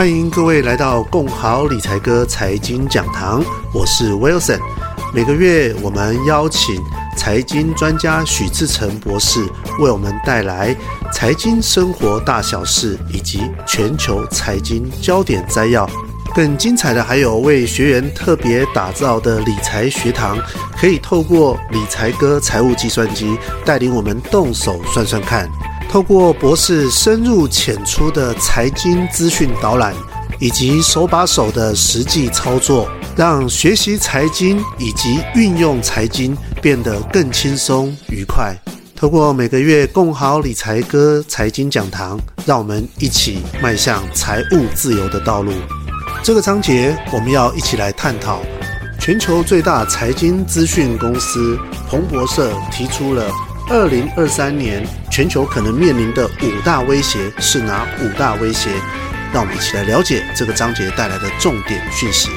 欢迎各位来到共好理财哥财经讲堂，我是 Wilson。每个月我们邀请财经专家许志成博士为我们带来财经生活大小事以及全球财经焦点摘要。更精彩的还有为学员特别打造的理财学堂，可以透过理财哥财务计算机带领我们动手算算看。透过博士深入浅出的财经资讯导览，以及手把手的实际操作，让学习财经以及运用财经变得更轻松愉快。透过每个月共好理财哥财经讲堂，让我们一起迈向财务自由的道路。这个章节我们要一起来探讨全球最大财经资讯公司彭博社提出了。二零二三年全球可能面临的五大威胁是哪五大威胁？让我们一起来了解这个章节带来的重点讯息。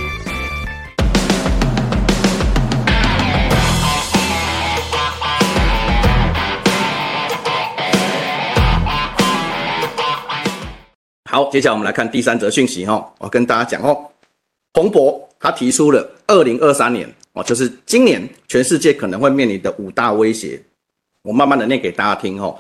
好，接下来我们来看第三则讯息哈，我跟大家讲哦，彭博他提出了二零二三年哦，就是今年全世界可能会面临的五大威胁。我慢慢的念给大家听吼，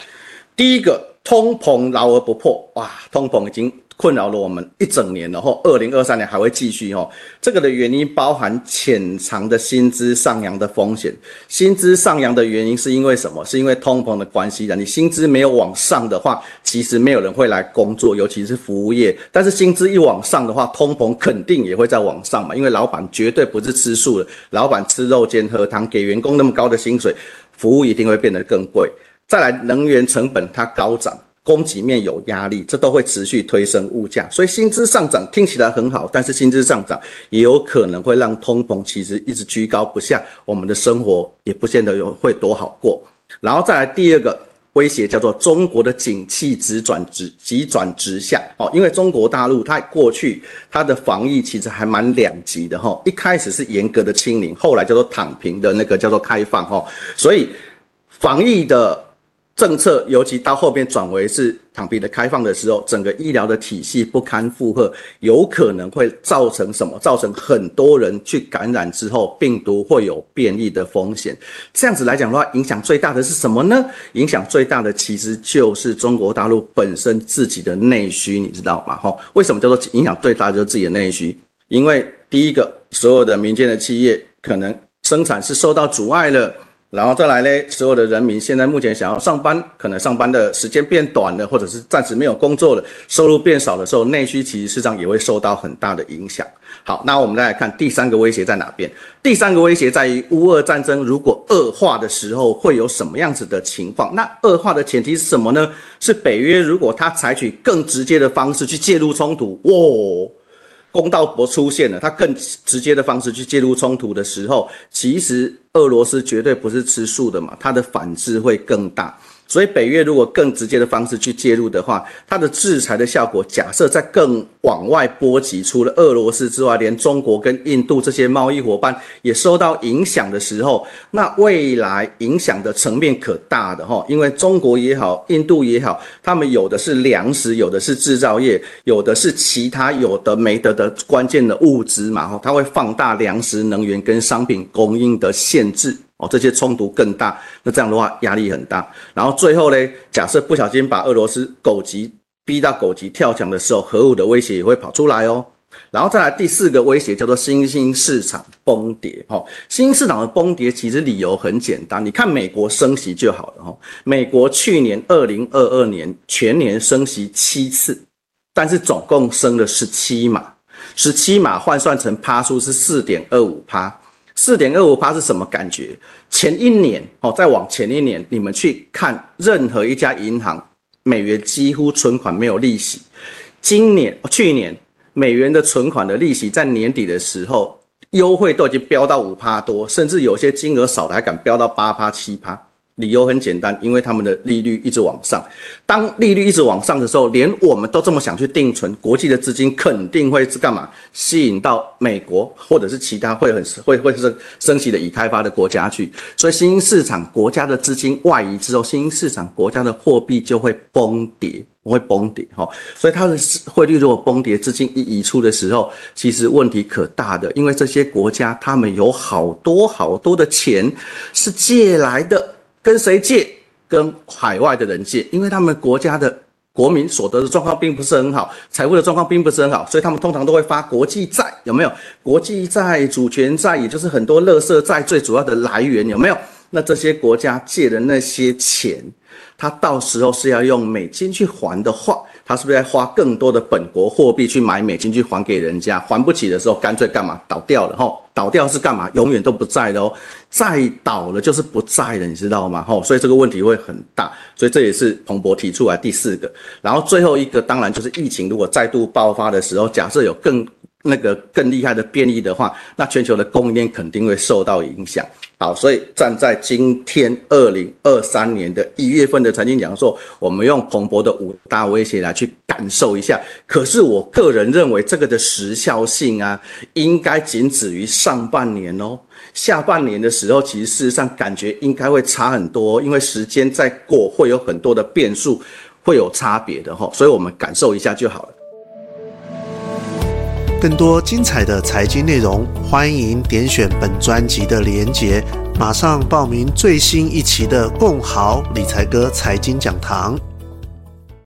第一个，通膨牢而不破，哇，通膨已经困扰了我们一整年了吼，二零二三年还会继续吼。这个的原因包含潜藏的薪资上扬的风险，薪资上扬的原因是因为什么？是因为通膨的关系的。你薪资没有往上的话，其实没有人会来工作，尤其是服务业。但是薪资一往上的话，通膨肯定也会再往上嘛，因为老板绝对不是吃素的，老板吃肉兼喝汤，给员工那么高的薪水。服务一定会变得更贵，再来能源成本它高涨，供给面有压力，这都会持续推升物价。所以薪资上涨听起来很好，但是薪资上涨也有可能会让通膨其实一直居高不下，我们的生活也不见得有会多好过。然后再来第二个威胁叫做中国的景气直转直急转直下哦，因为中国大陆它过去它的防疫其实还蛮两极的哈，一开始是严格的清零，后来叫做躺平的那个叫做开放哈，所以防疫的。政策尤其到后边转为是躺平的开放的时候，整个医疗的体系不堪负荷，有可能会造成什么？造成很多人去感染之后，病毒会有变异的风险。这样子来讲的话，影响最大的是什么呢？影响最大的其实就是中国大陆本身自己的内需，你知道吗？哈，为什么叫做影响最大的就是自己的内需？因为第一个，所有的民间的企业可能生产是受到阻碍了。然后再来呢，所有的人民现在目前想要上班，可能上班的时间变短了，或者是暂时没有工作了，收入变少的时候，内需其实市场也会受到很大的影响。好，那我们再来看第三个威胁在哪边？第三个威胁在于乌俄战争如果恶化的时候会有什么样子的情况？那恶化的前提是什么呢？是北约如果他采取更直接的方式去介入冲突，哇、公道伯出现了，他更直接的方式去介入冲突的时候，其实俄罗斯绝对不是吃素的嘛，他的反制会更大。所以北约如果更直接的方式去介入的话，它的制裁的效果，假设在更往外波及，除了俄罗斯之外，连中国跟印度这些贸易伙伴也受到影响的时候，那未来影响的层面可大的哈，因为中国也好，印度也好，他们有的是粮食，有的是制造业，有的是其他有的没得的关键的物资嘛哈，它会放大粮食、能源跟商品供应的限制。哦，这些冲突更大，那这样的话压力很大。然后最后呢，假设不小心把俄罗斯狗急逼到狗急跳墙的时候，核武的威胁也会跑出来哦。然后再来第四个威胁叫做新兴市场崩跌。哈，新兴市场的崩跌其实理由很简单，你看美国升息就好了哈。美国去年二零二二年全年升息七次，但是总共升了十七码，十七码换算成趴数是四点二五趴。四点二五趴是什么感觉？前一年哦，再往前一年，你们去看任何一家银行，美元几乎存款没有利息。今年、去年美元的存款的利息在年底的时候，优惠都已经飙到五趴多，甚至有些金额少的还敢飙到八趴、七趴。理由很简单，因为他们的利率一直往上。当利率一直往上的时候，连我们都这么想去定存，国际的资金肯定会是干嘛？吸引到美国或者是其他会很会会升升息的已开发的国家去。所以新兴市场国家的资金外移之后，新兴市场国家的货币就会崩跌。会崩跌哈。所以它的汇率如果崩跌，资金一移出的时候，其实问题可大的，因为这些国家他们有好多好多的钱是借来的，跟谁借？跟海外的人借，因为他们国家的。国民所得的状况并不是很好，财务的状况并不是很好，所以他们通常都会发国际债，有没有？国际债、主权债，也就是很多垃圾债最主要的来源，有没有？那这些国家借的那些钱，他到时候是要用美金去还的话。他是不是要花更多的本国货币去买美金去还给人家？还不起的时候，干脆干嘛倒掉了？吼，倒掉是干嘛？永远都不在的哦。再倒了就是不在了，你知道吗？吼，所以这个问题会很大。所以这也是彭博提出来第四个。然后最后一个，当然就是疫情如果再度爆发的时候，假设有更那个更厉害的变异的话，那全球的供应链肯定会受到影响。好，所以站在今天二零二三年的一月份的财经讲座，我们用彭博的五大威胁来去感受一下。可是我个人认为，这个的时效性啊，应该仅止于上半年哦。下半年的时候，其实事实上感觉应该会差很多，因为时间在过，会有很多的变数，会有差别的哈。所以我们感受一下就好了。更多精彩的财经内容，欢迎点选本专辑的连结，马上报名最新一期的共豪理财哥财经讲堂。